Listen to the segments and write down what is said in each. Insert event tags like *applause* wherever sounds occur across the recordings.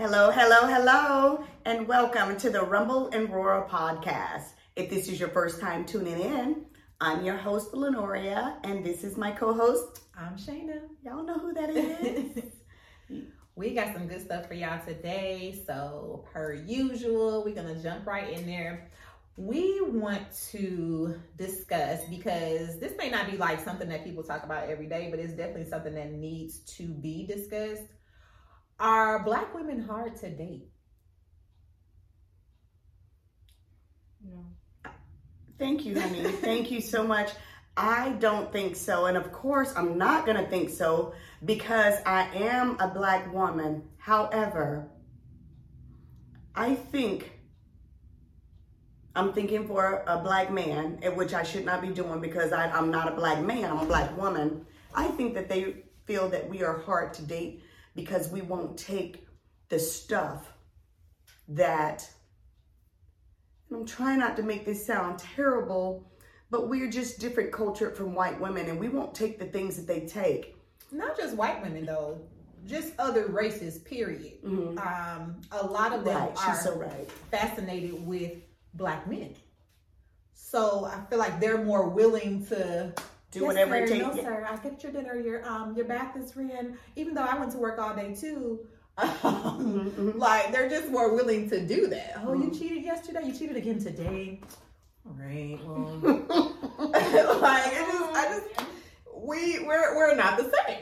Hello, hello, hello, and welcome to the Rumble and Roar podcast. If this is your first time tuning in, I'm your host, Lanoria, and this is my co host. I'm Shaina. Y'all know who that is? *laughs* we got some good stuff for y'all today. So, per usual, we're going to jump right in there. We want to discuss because this may not be like something that people talk about every day, but it's definitely something that needs to be discussed are black women hard to date? No. Thank you, honey. Thank you so much. I don't think so. And of course, I'm not going to think so because I am a black woman. However, I think I'm thinking for a black man, which I should not be doing because I, am not a black man, I'm a black woman. I think that they feel that we are hard to date because we won't take the stuff that I'm trying not to make this sound terrible, but we're just different culture from white women and we won't take the things that they take. Not just white women though, just other races, period. Mm-hmm. Um, a lot of them right. are so right. fascinated with black men. So I feel like they're more willing to do yes, whatever sir, it takes. No, sir. I get your dinner. Your um your bath is ran. Even though I went to work all day too. *laughs* Um, mm-hmm. Like they're just more willing to do that. Oh, mm-hmm. you cheated yesterday. You cheated again today. All right. Well, *laughs* like it just, I just we we're we're not the same.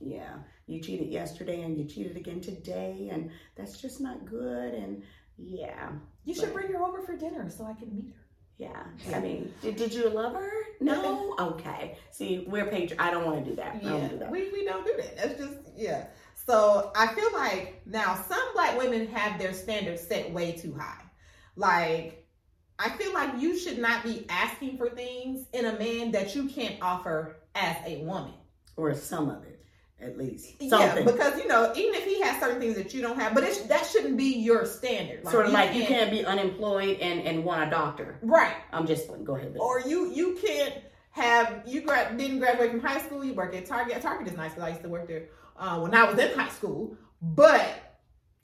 Yeah, you cheated yesterday and you cheated again today, and that's just not good. And yeah, you but, should bring her over for dinner so I can meet her. Yeah. I mean, did, did you love her? No? Okay. See, we're patron. I don't want to do that. Yeah. Don't do that. We, we don't do that. That's just, yeah. So I feel like now some black women have their standards set way too high. Like, I feel like you should not be asking for things in a man that you can't offer as a woman. Or some of it at least. Something. Yeah, because you know, even if he has certain things that you don't have, but that shouldn't be your standard. Like, sort of like you can't be unemployed and and want a doctor. Right. I'm just go ahead. Or you you can't have you gra- didn't graduate from high school. You work at Target. Target is nice because I used to work there uh, when I was in high school. But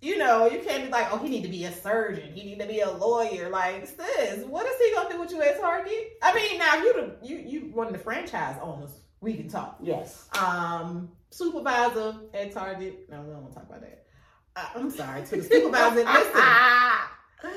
you know, you can't be like, oh, he need to be a surgeon. He need to be a lawyer. Like, sis, what is he gonna do with you at Target? I mean, now you the you you one of the franchise owners. We can talk. Yes. Um, supervisor at Target. No, we don't want to talk about that. Uh, I'm sorry to the supervisor. *laughs* Listen, uh,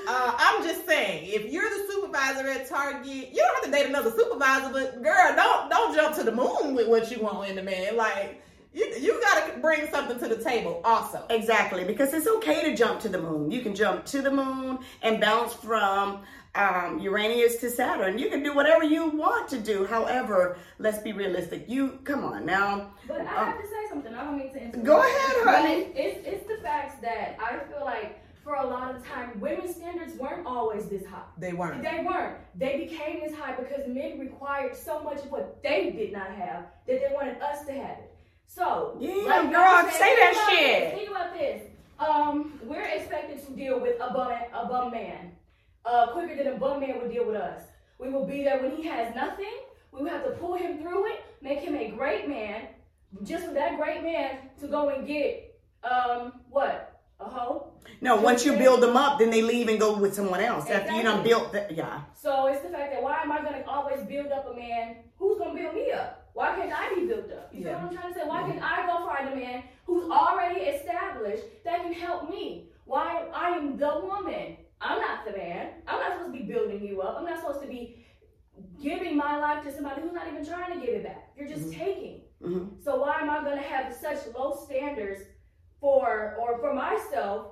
I'm just saying, if you're the supervisor at Target, you don't have to date another supervisor. But girl, don't don't jump to the moon with what you want in the man. Like you, you got to bring something to the table also. Exactly, because it's okay to jump to the moon. You can jump to the moon and bounce from um, Uranus to Saturn. You can do whatever you want to do. However, let's be realistic. You come on now. But I um, have to say something. I don't mean to interrupt. Go ahead, honey. It's, it's the facts that I feel like for a lot of time, women's standards weren't always this high. They weren't. They weren't. They became this high because men required so much of what they did not have that they wanted us to have it. So, yeah, like girl, say that shit. This, think about this. Um, we're expected to deal with a bum, a bum man uh, quicker than a bum man would deal with us. We will be there when he has nothing. We will have to pull him through it, make him a great man, just for that great man to go and get um what a hoe. No, once you build them up, then they leave and go with someone else. Exactly. After you done built that, yeah. So it's the fact that why am I gonna always build up a man? Who's gonna build me up? Why can't I be built up? You yeah. know what I'm trying to say? Why can't I go find a man who's already established that can help me? Why I am the woman. I'm not the man. I'm not supposed to be building you up. I'm not supposed to be giving my life to somebody who's not even trying to give it back. You're just mm-hmm. taking. Mm-hmm. So why am I going to have such low standards for or for myself?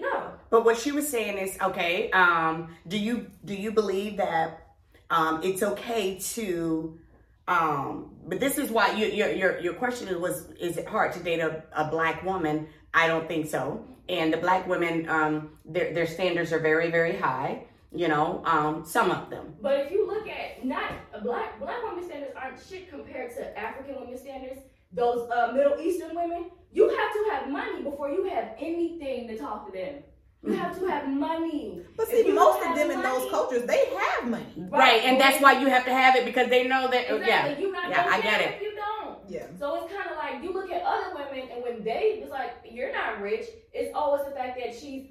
No. But what she was saying is, okay, um, do you do you believe that um, it's okay to um, but this is why you, your your your question was is it hard to date a, a black woman? I don't think so and the black women, um, their their standards are very very high. You know, um, some of them. But if you look at not black black women standards aren't shit compared to African women standards. Those uh, Middle Eastern women, you have to have money before you have anything to talk to them. You have to have money. But see, most of them money, in those cultures, they have money. Right, right. and that's why you have to have it because they know that. Exactly. Yeah, yeah, I get it. If you don't, Yeah. So it's kind of like you look at other women, and when they, it's like you're not rich. It's always the fact that she's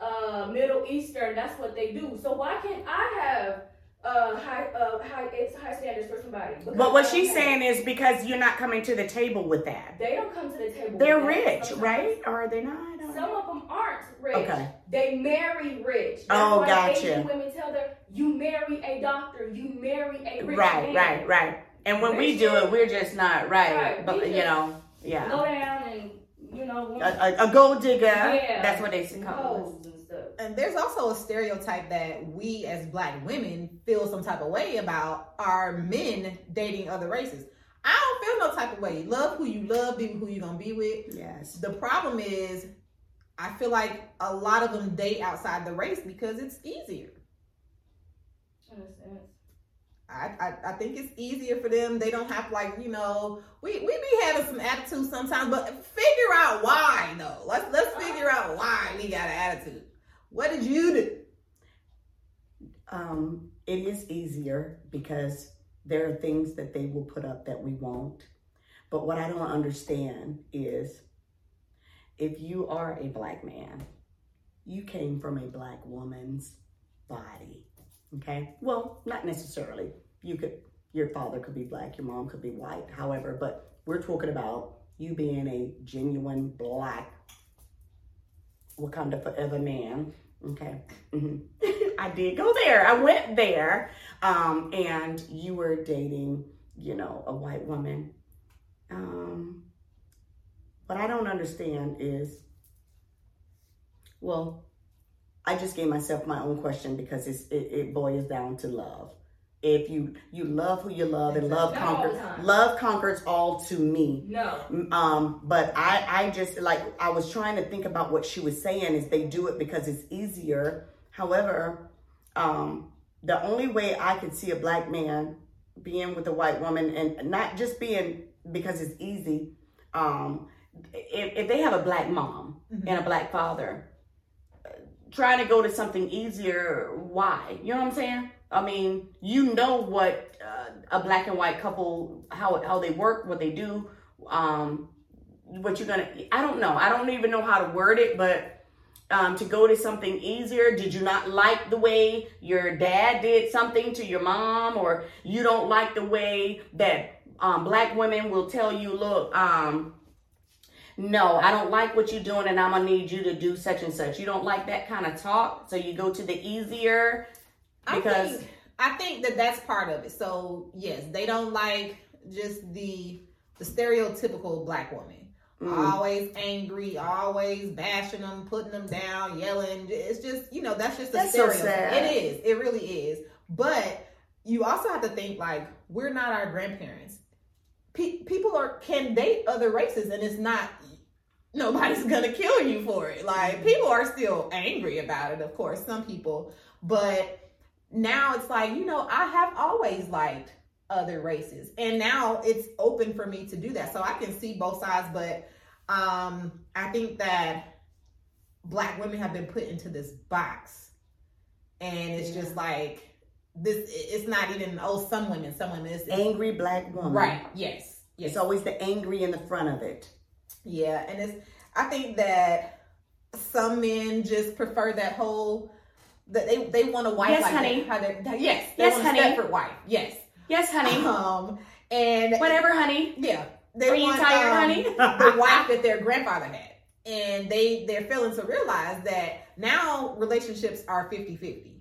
uh, Middle Eastern. That's what they do. So why can't I have uh, high, uh, high, it's high standards for somebody? Because But what she's saying is because you're not coming to the table with that. they don't come to the table. They're with rich, sometimes. right? Or are they not? I don't Some of them aren't rich. Okay. They marry rich. Oh, why gotcha. Asian women tell them, you marry a doctor, you marry a rich Right, man. right, right. And when we do it, we're just not right. Right, But we you know, yeah. Go down and, you know, A, a, a gold digger. Yeah. That's what they call us. and there's also a stereotype that we as black women feel some type of way about our men dating other races. I don't feel no type of way. Love who you love, be who you're gonna be with. Yes. The problem is, I feel like a lot of them date outside the race because it's easier. In a sense. I, I, I think it's easier for them. They don't have like you know we, we be having some attitude sometimes, but figure out why though. Let's let's figure out why we got an attitude. What did you do? Um, it is easier because there are things that they will put up that we won't. But what I don't understand is if you are a black man, you came from a black woman's body. Okay? Well, not necessarily. You could your father could be black, your mom could be white, however, but we're talking about you being a genuine black Wakanda forever man. Okay. hmm *laughs* I did go there. I went there. Um, and you were dating, you know, a white woman. Um, what I don't understand is, well, I just gave myself my own question because it's, it, it boils down to love. If you you love who you love and love conquers love conquers all to me. No. Um, but I, I just like I was trying to think about what she was saying is they do it because it's easier. However, um, the only way I could see a black man being with a white woman and not just being because it's easy. Um, if, if they have a black mom Mhm. and a black father, trying to go to something easier, why? You know what I'm saying? I mean, you know what uh, a black and white couple how how they work, what they do, um, what you're gonna. I don't know. I don't even know how to word it, but um, to go to something easier. Did you not like the way your dad did something to your mom, or you don't like the way that um, black women will tell you, look, um, no, I don't like what you're doing, and I'm gonna need you to do such and such. You don't like that kind of talk, so you go to the easier because I think, I think that that's part of it. So yes, they don't like just the the stereotypical black woman. Mm. Always angry, always bashing them, putting them down, yelling. It's just you know that's just a That's so stereotype. sad. It is. It really is. But you also have to think like we're not our grandparents. Pe- people are can date other races, and it's not. Nobody's gonna kill you for it. Like people are still angry about it, of course. Some people, but now it's like you know I have always liked other races, and now it's open for me to do that. So I can see both sides, but um, I think that black women have been put into this box, and it's Yeah. just like this. It's not even oh some women, some women. It's, angry black woman. right. Yes. Yes. It's always the angry in the front of it. Yeah, and it's I think that some men just prefer that whole that they they want a wife Yes, like honey. that, how they yes they Yes, honey. Stepford wife yes Yes, honey. um and Whatever, honey. yeah they Are you want, tired, um, honey? the wife that their grandfather had and they they're failing to realize that now relationships are 50-50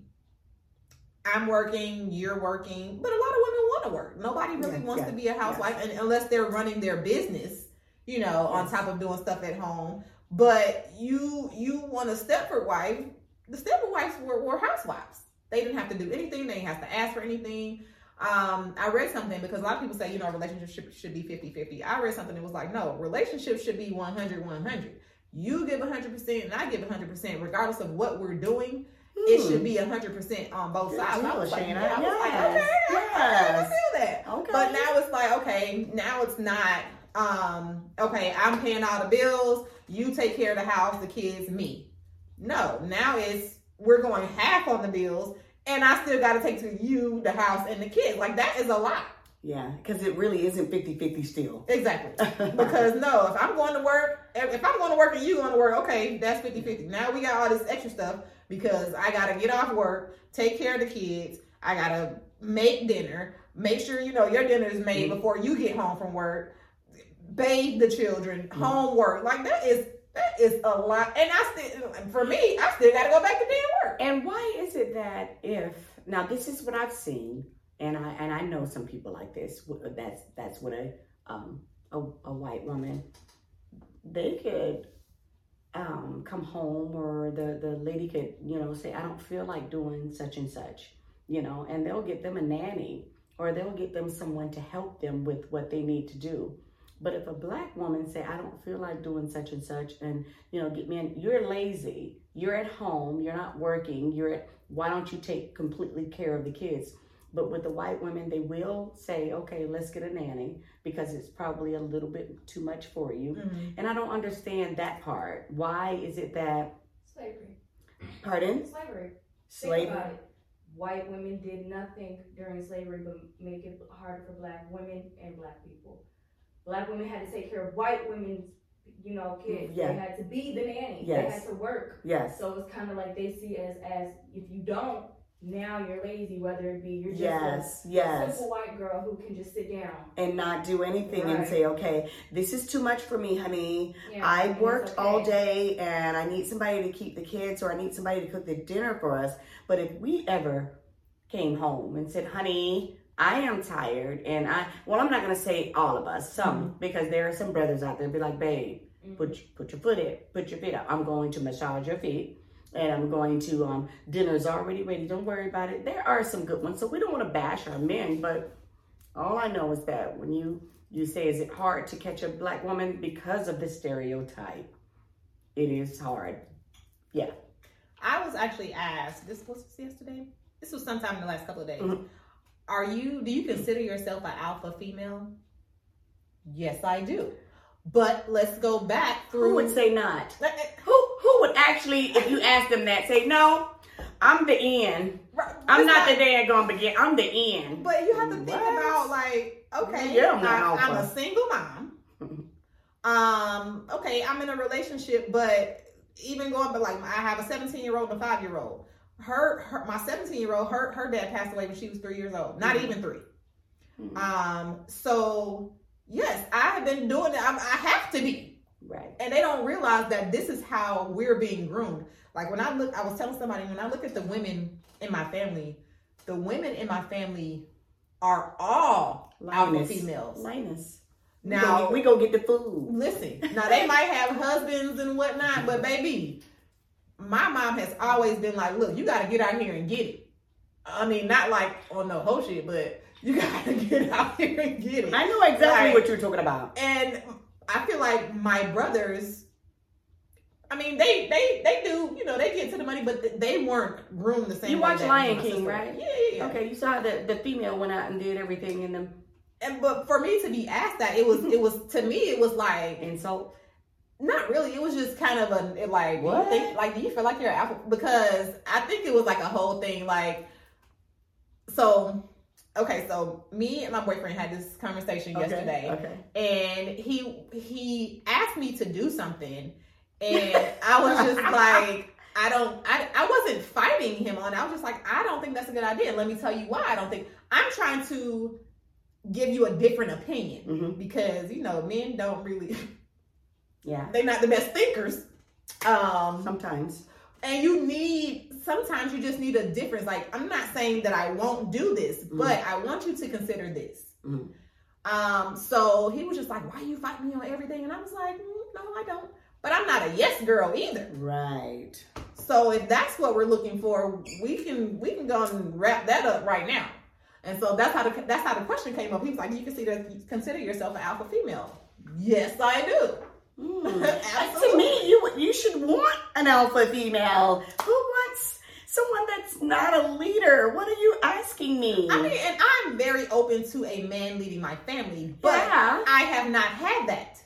I'm working, you're working, but a lot of women want to work. Nobody really Yeah, wants yeah, to be a housewife, and unless they're running their business, you know, on top of doing stuff at home. But you you want a Stepford wife. The Stepford wives were, were housewives. They didn't have to do anything. They didn't have to ask for anything. Um, I read something because a lot of people say, you know, relationships should, should be 50-50. I read something that was like, no, relationships should be 100-100. You give 100% and I give 100% regardless of what we're doing. It should be 100% on both sides. I was like, yeah, I was like, Yes, okay, I- I, feel that. Okay. But now it's like, okay, now it's not, um, okay, I'm paying all the bills, you take care of the house, the kids, me. No, now it's we're going half on the bills, and I still got to take to you the house and the kids. Like that is a lot. Yeah, because it really isn't 50-50 still. Exactly. *laughs* because no, if I'm going to work, if I'm going to work and you going to work, okay, that's 50-50. Now we got all this extra stuff because I gotta get off work, take care of the kids, I gotta make dinner, make sure you know your dinner is made mm-hmm. before you get home from work, bathe the children, mm-hmm. homework. Like that is that is a lot. And I still for me, I still gotta go back to damn work. And why is it that if now this is what I've seen, and I and I know some people like this. That's that's what a um a, a white woman they could um, come home or the, the lady could, you know, say, I don't feel like doing such and such, you know, and they'll get them a nanny or they'll get them someone to help them with what they need to do. But if a black woman say, I don't feel like doing such and such, and you know, get me in, you're lazy, you're at home, you're not working, you're at, why don't you take completely care of the kids? But with the white women, they will say, okay, let's get a nanny because it's probably a little bit too much for you. Mm-hmm. And I don't understand that part. Why is it that slavery? Pardon? Slavery. Slavery. White women did nothing during slavery but make it harder for black women and black people. Black women had to take care of white women's, you know, kids. Yeah. They had to be the nanny. Yes. They had to work. Yes. So it's kind of like they see as as if you don't, now you're lazy, whether it be you're just yes, a yes. simple white girl who can just sit down and not do anything right. and say, okay, this is too much for me, honey. Yeah, I worked okay. all day and I need somebody to keep the kids or I need somebody to cook the dinner for us. But if we ever came home and said, honey, I am tired and I, well, I'm not going to say all of us, some, mm-hmm. because there are some brothers out there be like, babe, mm-hmm. put, put your foot in, put your feet up. I'm going to massage your feet and I'm going to um dinner's already ready. Don't worry about it. There are some good ones. So we don't want to bash our men, but all I know is that when you you say is it hard to catch a black woman because of the stereotype? It is hard. Yeah. I was actually asked, this was yesterday? This was sometime in the last couple of days. Mm-hmm. Are you do you consider yourself an alpha female? Yes, I do. But let's go back through. Who would say not? Who who would actually, if you ask them that, say no? I'm the end. Right. I'm not, not the day going to begin. I'm the end. But you have to think what? about like, okay, yeah, I'm, I, I'm a single mom. *laughs* um, okay, I'm in a relationship, but even going, but like I have a 17 year old and a five year old. Her, her, my 17 year old, her, her dad passed away when she was three years old. Not mm-hmm. even 3 mm-hmm. Um, so yes, I have been doing it. I, I have to be. Right. And they don't realize that this is how we're being groomed. Like when I look, I was telling somebody when I look at the women in my family, the women in my family are all Linus. alpha females. Linus. Now we go, get the food. Listen, *laughs* now they might have husbands and whatnot, but baby, my mom has always been like, "Look, you got to get out here and get it." I mean, not like on the whole shit, but you got to *laughs* get out here and get it. I know exactly like, what you're talking about. And I feel like my brothers. I mean, they they they do, you know, they get to the money, but they weren't groomed the same. You watch Lion King, right? Yeah, yeah, yeah, Okay, you saw the the female went out and did everything in them. And but for me to be asked that, it was it was to me it was like insult. Not really. It was just kind of a like what? Do you think, like do you feel like you're an apple? Because I think it was like a whole thing. Like so, okay, so me and my boyfriend had this conversation okay, yesterday, okay. and he he asked me to do something, and I was just *laughs* like, I don't, I, I wasn't fighting him on. I was just like, I don't think that's a good idea. Let me tell you why I don't think. I'm trying to give you a different opinion mm-hmm. because you know men don't really, yeah, they're not the best thinkers. Um, sometimes and you need sometimes you just need a difference. Like i'm not saying that i won't do this mm-hmm. but i want you to consider this. Mm-hmm. um so he was just like why you fight me on everything? And i was like mm, no i don't. But i'm not a yes girl either. Right. So if that's what we're looking for we can we can go and wrap that up right now. And so that's how the that's how the question came up. He was like you consider consider yourself an alpha female. Yes i do Mm. *laughs* to me, you you should want an alpha female. Who wants someone that's not a leader? What are you asking me? I mean, and I'm very open to a man leading my family, but yeah. I have not had that.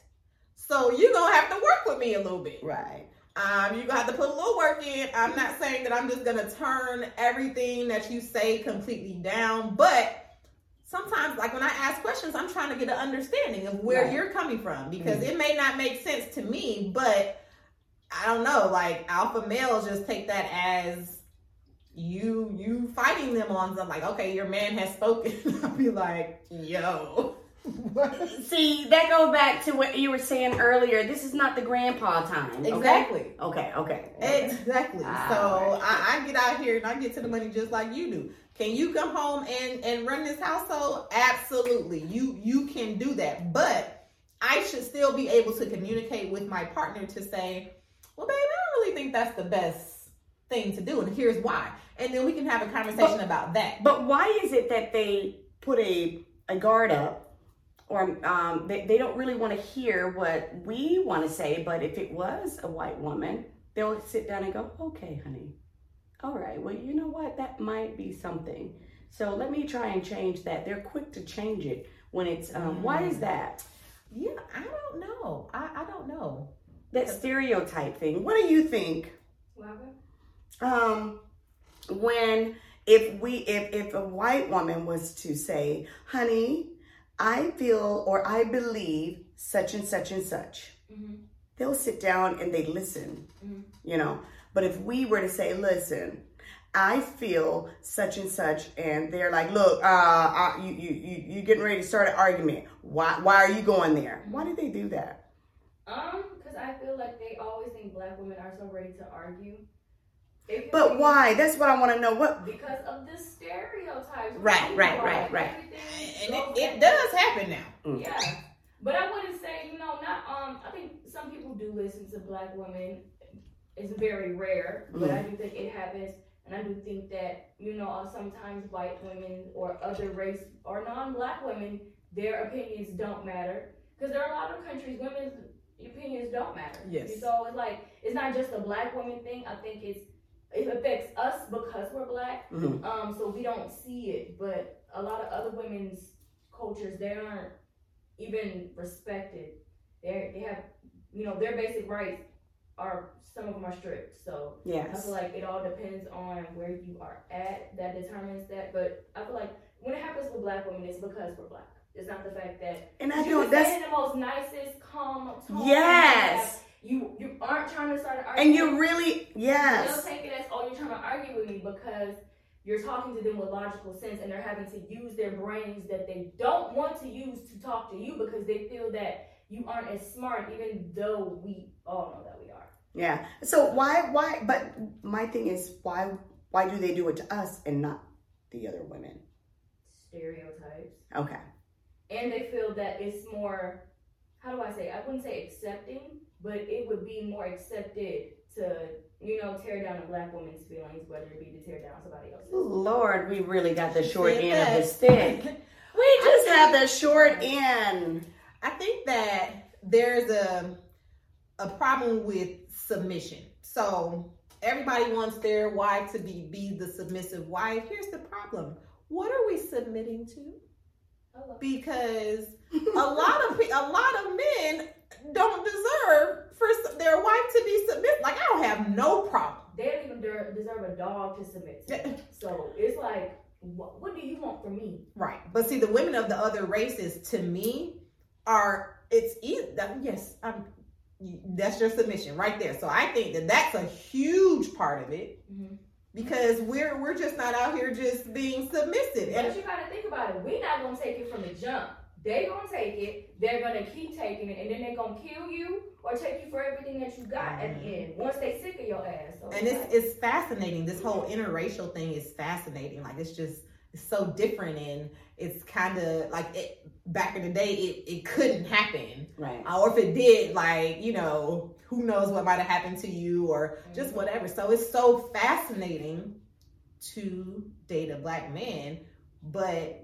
So you're gonna have to work with me a little bit. Right. Um, you're gonna have to put a little work in. I'm not saying that I'm just gonna turn everything that you say completely down, but sometimes like when I ask questions, I'm trying to get an understanding of where Right. you're coming from because Mhm. it may not make sense to me, but I don't know, like alpha males just take that as you you fighting them on something like, okay, your man has spoken. *laughs* I'll be like, yo. *laughs* See, that goes back to what you were saying earlier. This is not the grandpa time. okay? Exactly. Okay, okay. okay. Exactly. Ah, so right. I, I get out here and I get to the money just like you do. Can you come home and and run this household? Absolutely. You you can do that. But I should still be able to communicate with my partner to say, well, babe, I don't really think that's the best thing to do, and here's why. And then we can have a conversation about that. But why is it that they put a, a guard up or um, they, they don't really want to hear what we want to say, but if it was a white woman, they'll sit down and go, okay, honey, all right, well, you know what? That might be something. So let me try and change that. They're quick to change it when it's, um, why is that? Yeah, I don't know. I, I don't know. That stereotype thing. What do you think? What um when if we if if a white woman was to say honey i feel or i believe such and such and such Mm-hmm. they'll sit down and they listen Mhm. you know but if we were to say listen i feel such and such and they're like look uh, uh you you you you getting ready to start an argument why why are you going there why did they do that Um, because I feel like they always think black women are so ready to argue. But like- why that's what i want to know what Because of the stereotypes. Right, right, right, right. And it, it does happen now. Yeah. But I wouldn't say, you know, not um I think some people do listen to black women. It's very rare, but I do think it happens. And I do think that, you know, uh, sometimes white women or other race or non black women, their opinions don't matter. Because there are a lot of countries, women's opinions don't matter. Yes. So it's like, it's not just a black woman thing. I think it's, it affects us because we're black. Mhm. Um, so we don't see it, but a lot of other women's cultures, they aren't even respected. They they have, you know, their basic rights are some of them are strict. So I feel like it all depends on where you are at that determines that. But I feel like when it happens with black women, it's because we're black. It's not the fact that and i you don't that's in the most nicest, calm tone. Yes. You you aren't trying to start an argument. And you really, They'll yes. take it as, oh, you're trying to argue with me because you're talking to them with logical sense and they're having to use their brains that they don't want to use to talk to you because they feel that you aren't as smart, even though we all know that we are. Yeah. So why, why, but my thing is, why, why do they do it to us and not the other women? Stereotypes. Okay. And they feel that it's more, how do I say, I wouldn't say accepting, but it would be more accepted to, you know, tear down a black woman's feelings, whether it be to tear down somebody else's. Lord, we really got the short Said end of that. the stick. *laughs* We just have the short end. I think that there's a a problem with submission. So everybody wants their wife to be be the submissive wife. Here's the problem. What are we submitting to? Because a lot of a lot of men don't deserve for their wife to be submissive. Like I don't have no problem. They don't even deserve a dog to submit to. So it's like, what, what do you want from me? Right. But see, the women of the other races, to me, are it's easy. Yes, I'm. That's your submission right there. So I think that that's a huge part of it Mhm. because we're we're just not out here just being submissive. And But you gotta think about it. We're not gonna take it from the jump. They gonna take it. They're gonna keep taking it, and then they're gonna kill you or take you for everything that you got at the end. Once they sick of your ass. So and it's it's fascinating. This whole interracial thing is fascinating. Like it's just it's so different and it's kind of like it back in the day it, it couldn't happen Right. Uh, or if it did, like, you know, who knows what might have happened to you or just whatever. So it's so fascinating to date a black man, but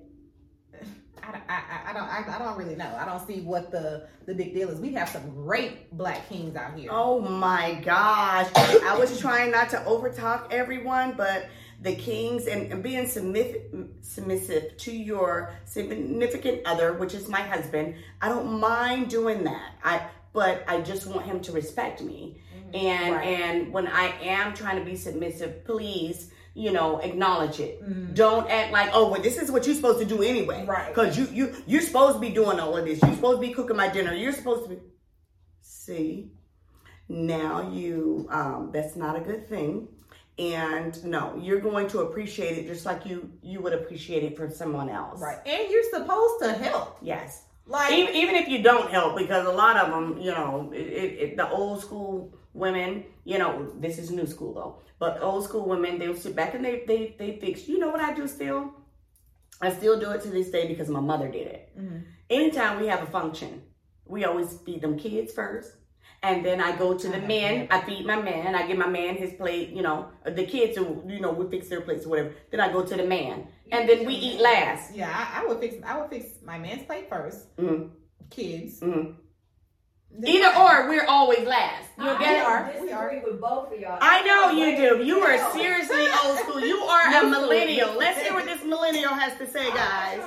I, I, I, I don't I, I don't really know. I don't see what the the big deal is. We have some great black kings out here. Oh my gosh. I was trying not to overtalk everyone, but the kings and, and being submissive, submissive to your significant other, which is my husband, I don't mind doing that. I but I just want him to respect me. And Right. and when I am trying to be submissive, please you know, acknowledge it. Mhm. Don't act like, oh, well, this is what you're supposed to do anyway. Right. Because you you you're supposed to be doing all of this. You're supposed to be cooking my dinner. You're supposed to be. See, now you um, that's not a good thing. And no, you're going to appreciate it just like you you would appreciate it from someone else. Right. And you're supposed to help. Yes. Like Even, even if you don't help, because a lot of them, you know, it, it, the old school women, you know, this is new school though, but old school women, they'll sit back and they they they fix. You know what I do still? I still do it to this day because my mother did it. Mhm. Anytime we have a function, we always feed them kids first. And then I go to the I men. I feed my man. I give my man his plate. You know, the kids, will, you know, we fix their plates or whatever. Then I go to the man, and then we eat last. Yeah, I, I would fix I would fix my man's plate 1st Mhm. Kids. Mhm. then Either mine. or, we're always last. You I get it? are. disagree We are. with both of y'all. I know you do. You are seriously old school. You are a *laughs* millennial. Let's hear what this millennial has to say, I'm guys.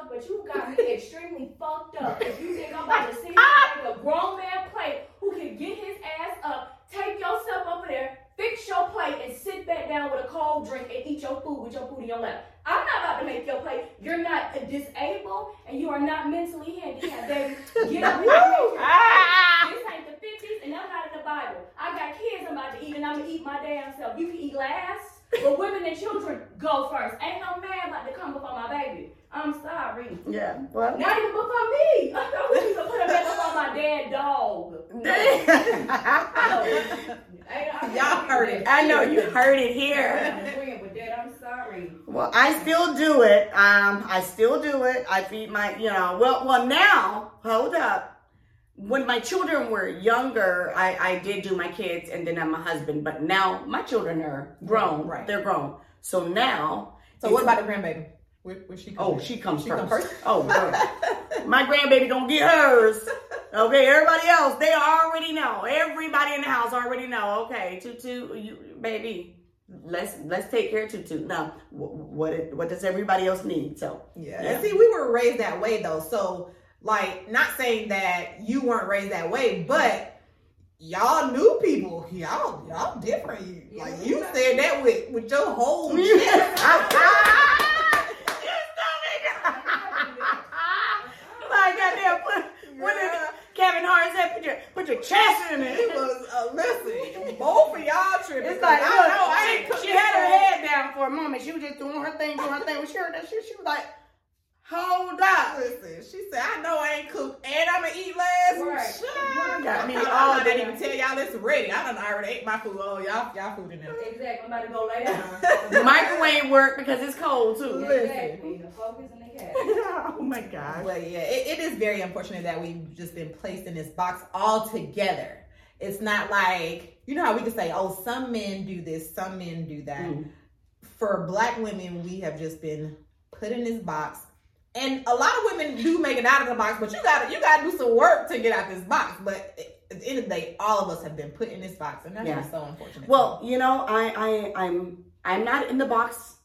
Not trying to mess up stuff, but you got me extremely fucked up. If you think I'm about to and make a grown man plate who can get his ass up, take yourself over there, fix your plate, and sit back down with a cold drink and eat your food with your food in your lap. I'm not about to make your plate. You're not disabled and you are not mentally handicapped, baby. Get up and! This ain't the 50s and I'm not in the Bible. I got kids I'm about to eat and I'm gonna eat my damn self. You can eat last, but women and children go first. Ain't no man about to come before my baby. I'm sorry. Yeah. Well. Not even before me. *laughs* I know you can put a up on my dead dog. *laughs* Y'all heard it. I know you heard it here. I'm sorry. Well, I still do it. Um, I still do it. I feed my, you know. Well, well, now hold up. When my children were younger, I, I did do my kids and then I'm my husband. But now my children are grown. Right. They're grown. So now. So what about the grandbaby? Where, where she Oh, from? she comes She first. come first? Oh, my grandbaby don't get hers. Okay, everybody else, they already know. Everybody in the house already know. Okay, Tutu, you baby, let's let's take care of Tutu. Now, what what does everybody else need? So Yeah. Yeah. See, we were raised that way though. So, like, not saying that you weren't raised that way, but y'all new people, y'all, y'all different. You, Yeah, like, you said that with with your whole You *laughs* chest. My *laughs* goddamn, *laughs* put, what did Yeah. Kevin Hart said? Put your put your chest in It it. was uh, listen, both of y'all tripping. It's like, I look, know I she, she had her head down for a moment. She was just doing her thing, doing her thing. When she heard that shit, she was like, hold up. Listen, she said, I know I ain't cooked and I'm gonna eat last. Right. Shut Got me I, all I didn't down. even tell y'all this ready. I done already ate my food. Oh, y'all, y'all food in there. Exactly. I'm about to go lay down. The *laughs* microwave work because it's cold too. Exactly. The focus and the *laughs* cat. oh my gosh. But yeah, it, it is very unfortunate that we've just been placed in this box all together. It's not like, you know how we can say, oh, some men do this, some men do that. Mm. For black women, we have just been put in this box. And a lot of women do make it out of the box, but you gotta you gotta do some work to get out this box. But at the end of the day, all of us have been put in this box, and that's Yeah. just so unfortunate. Well, you know, I, I I'm I'm not in the box,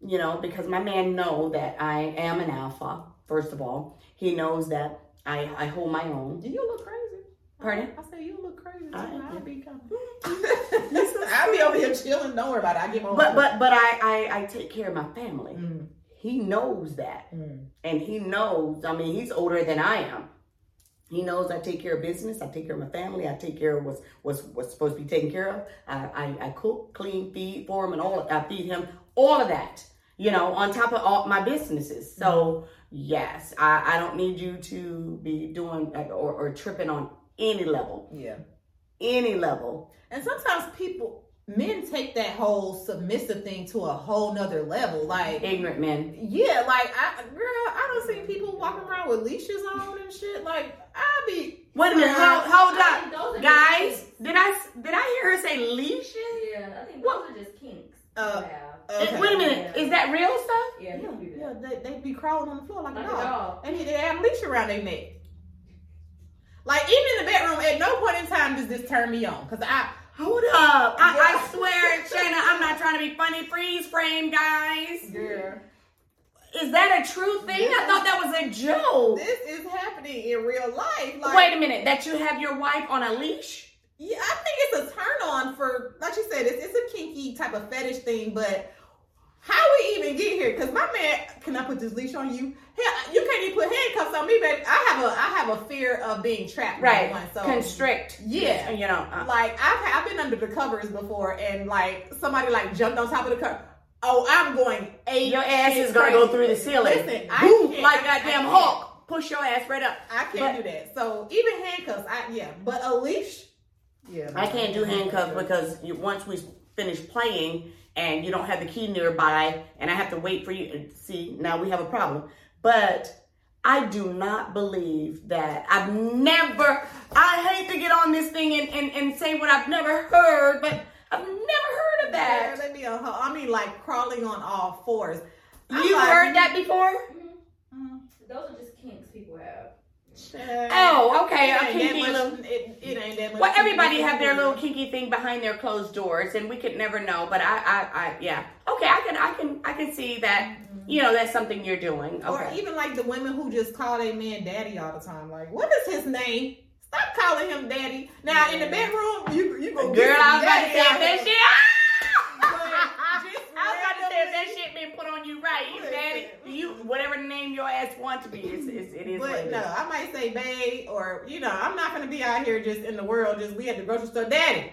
you know, because my man know that I am an alpha. First of all, he knows that I I hold my own. Do you look crazy. Pardon? I say you look crazy. Too. I- I'll be coming. *laughs* I'll be over here chilling. Don't worry about it. I get my But food. but but I I, I take care of my family. Mm, He knows that, mm. and he knows. I mean, he's older than I am. He knows I take care of business. I take care of my family. I take care of what's what's, what's supposed to be taken care of. I, I, I cook, clean, feed for him, and all. of, I feed him all of that. You know, on top of all my businesses. So yes, I, I don't need you to be doing uh, or, or tripping on any level, Yeah. any level. And sometimes people, men take that whole submissive thing to a whole nother level. Like, Ignorant men. yeah, like, I, girl, I don't see people walking around with leashes on and shit. Like, I be. Wait a minute. Hold, hold up, think those are just guys. Did I did I hear her say leashes? Yeah, I think those are just kinks. Uh, yeah. Okay. Wait a minute. Is that real stuff? Yeah, Yeah, you do yeah, that. they, they be crawling on the floor like, Like a a dog. And They need have a leash around their neck. Like, even in the bedroom, at no point in time does this turn me on. Because I, Hold uh, up. I, I swear, Shanna, I'm not trying to be funny. Freeze frame, guys. girl, Is that a true thing? I thought that was a joke. this is happening in real life. Like, Wait a minute. That you have your wife on a leash? Yeah, I think it's a turn on for, like you said, it's, it's a kinky type of fetish thing, but how we even get here? Because my man, can I put this leash on you? Hell, you can't even put handcuffs on me, baby. I have a I have a fear of being trapped. by Right. one, so Constrict. Yeah. You know. uh, like I've I've been under the covers before, and like somebody like jumped on top of the cover. Oh, I'm going eight. your ass is gonna go through the ceiling. Listen, I Boom, can't- like I- I goddamn can't. Hulk. Push your ass right up. I can't But- do that. So even handcuffs, I yeah, but a leash. Yeah, I can't do handcuffs because once we finish playing and you don't have the key nearby, and I have to wait for you. See, now we have a problem. But I do not believe that I've never. I hate to get on this thing and, and, and say what I've never heard, but I've never heard of Yeah, that. let me. Uh, I mean, like crawling on all fours. I'm You like, heard that before? mm, Those are just kinks people have. Oh, okay. It A ain't kinky that little. it, it ain't that much. Well, everybody have their little kinky thing behind their closed doors, and we could never know. But I, I, I, yeah, okay, I can, I can, I can see that. Mm-hmm. You know, that's something you're doing. Or even like the women who just call their man daddy all the time. Like, what is his name? Stop calling him daddy. Now in the bedroom, you you gonna Girl, I was about to say that shit. But I just was about to say if that shit been put on you right, you daddy, you whatever name your ass want to be, it's, it's, it is what But it no, is. I might say babe, or you know, I'm not gonna be out here just in the world. Just we at the grocery store, daddy,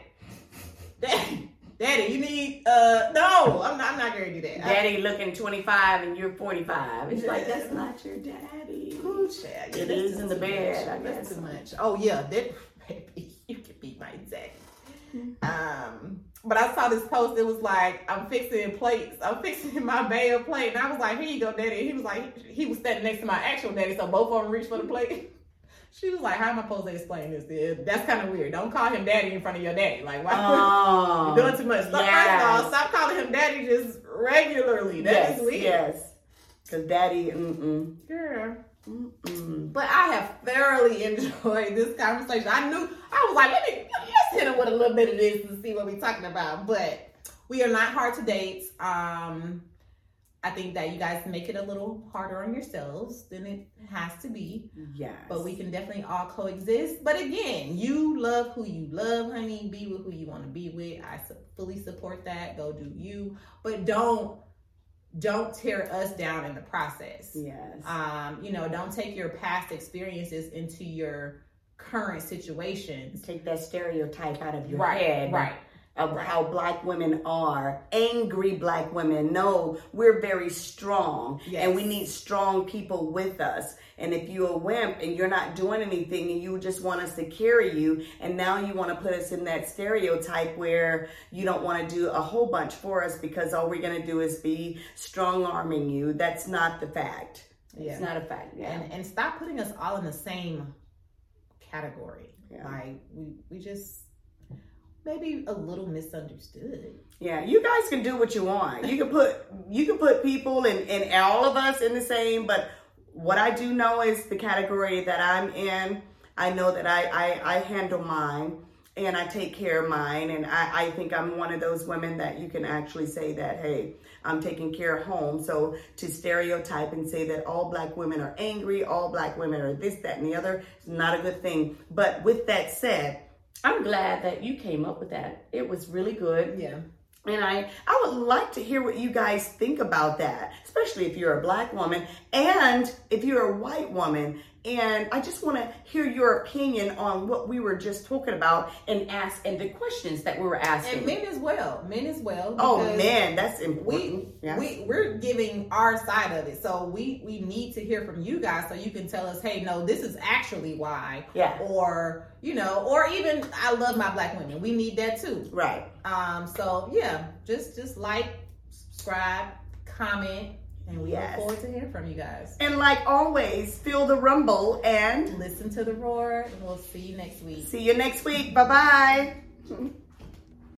daddy, daddy. You need uh no, I'm not. I'm not gonna do that. I- Daddy looking 25 and you're 45. It's like that's not your daddy. Ooh, child. It that's in the bed, much. I That's too much. Oh yeah, that baby, *laughs* you can be my daddy. Um, but I saw this post. It was like I'm fixing plates. I'm fixing *laughs* my bae a plate, and I was like, "Here you go, daddy." He was like, he was standing next to my actual daddy, so both of them reached for the plate. *laughs* She was like, "How am I supposed to explain this? dude? That's kind of weird. Don't call him daddy in front of your daddy. Like, why? Oh, You're doing too much. Stop, yes. First of all, stop calling him daddy just regularly. That is yes, weird. yes. Because daddy, mm-mm, Girl. Mm-mm. But I have thoroughly *laughs* enjoyed this conversation. I knew I was like, let me let's hit him with a little bit of this and see what we're talking about. But we are not hard to date. Um, I think that you guys make it a little harder on yourselves than it has to be. Yes. But we can definitely all coexist. But again, you love who you love, honey. Be with who you want to be with. I fully support that. Go do you. But don't don't tear us down in the process Yes. um, you know, don't take your past experiences into your current situations. Take that stereotype out of your right, head. right. Of how black women are angry black women no we're very strong Yes. and we need strong people with us and if you're a wimp and you're not doing anything and you just want us to carry you and now you want to put us in that stereotype where you don't want to do a whole bunch for us because all we're going to do is be strong arming you that's not the fact Yeah. it's not a fact yeah And and stop putting us all in the same category. Yeah. Like we we just maybe a little misunderstood. Yeah, you guys can do what you want. You can put you can put people and, and all of us in the same, but what I do know is the category that I'm in, I know that I, I, I handle mine and I take care of mine. And I, I think I'm one of those women that you can actually say that, hey, I'm taking care of home. So to stereotype and say that all black women are angry, all black women are this, that, and the other is not a good thing. But with that said, I'm glad that you came up with that. It was really good. Yeah. And I, I would like to hear what you guys think about that, especially if you're a black woman and if you're a white woman. And I just want to hear your opinion on what we were just talking about and ask and the questions that we were asking. And men as well. Men as well. oh man, that's we important. yeah. we we're giving our side of it so we we need to hear from you guys so you can tell us hey no this is actually why yeah. or you know or even i love my black women we need that too Right. um so yeah just just like subscribe comment and we Yes. look forward to hearing from you guys And like always, feel the rumble and listen to the roar and we'll see you next week see you next week. Bye bye. *laughs*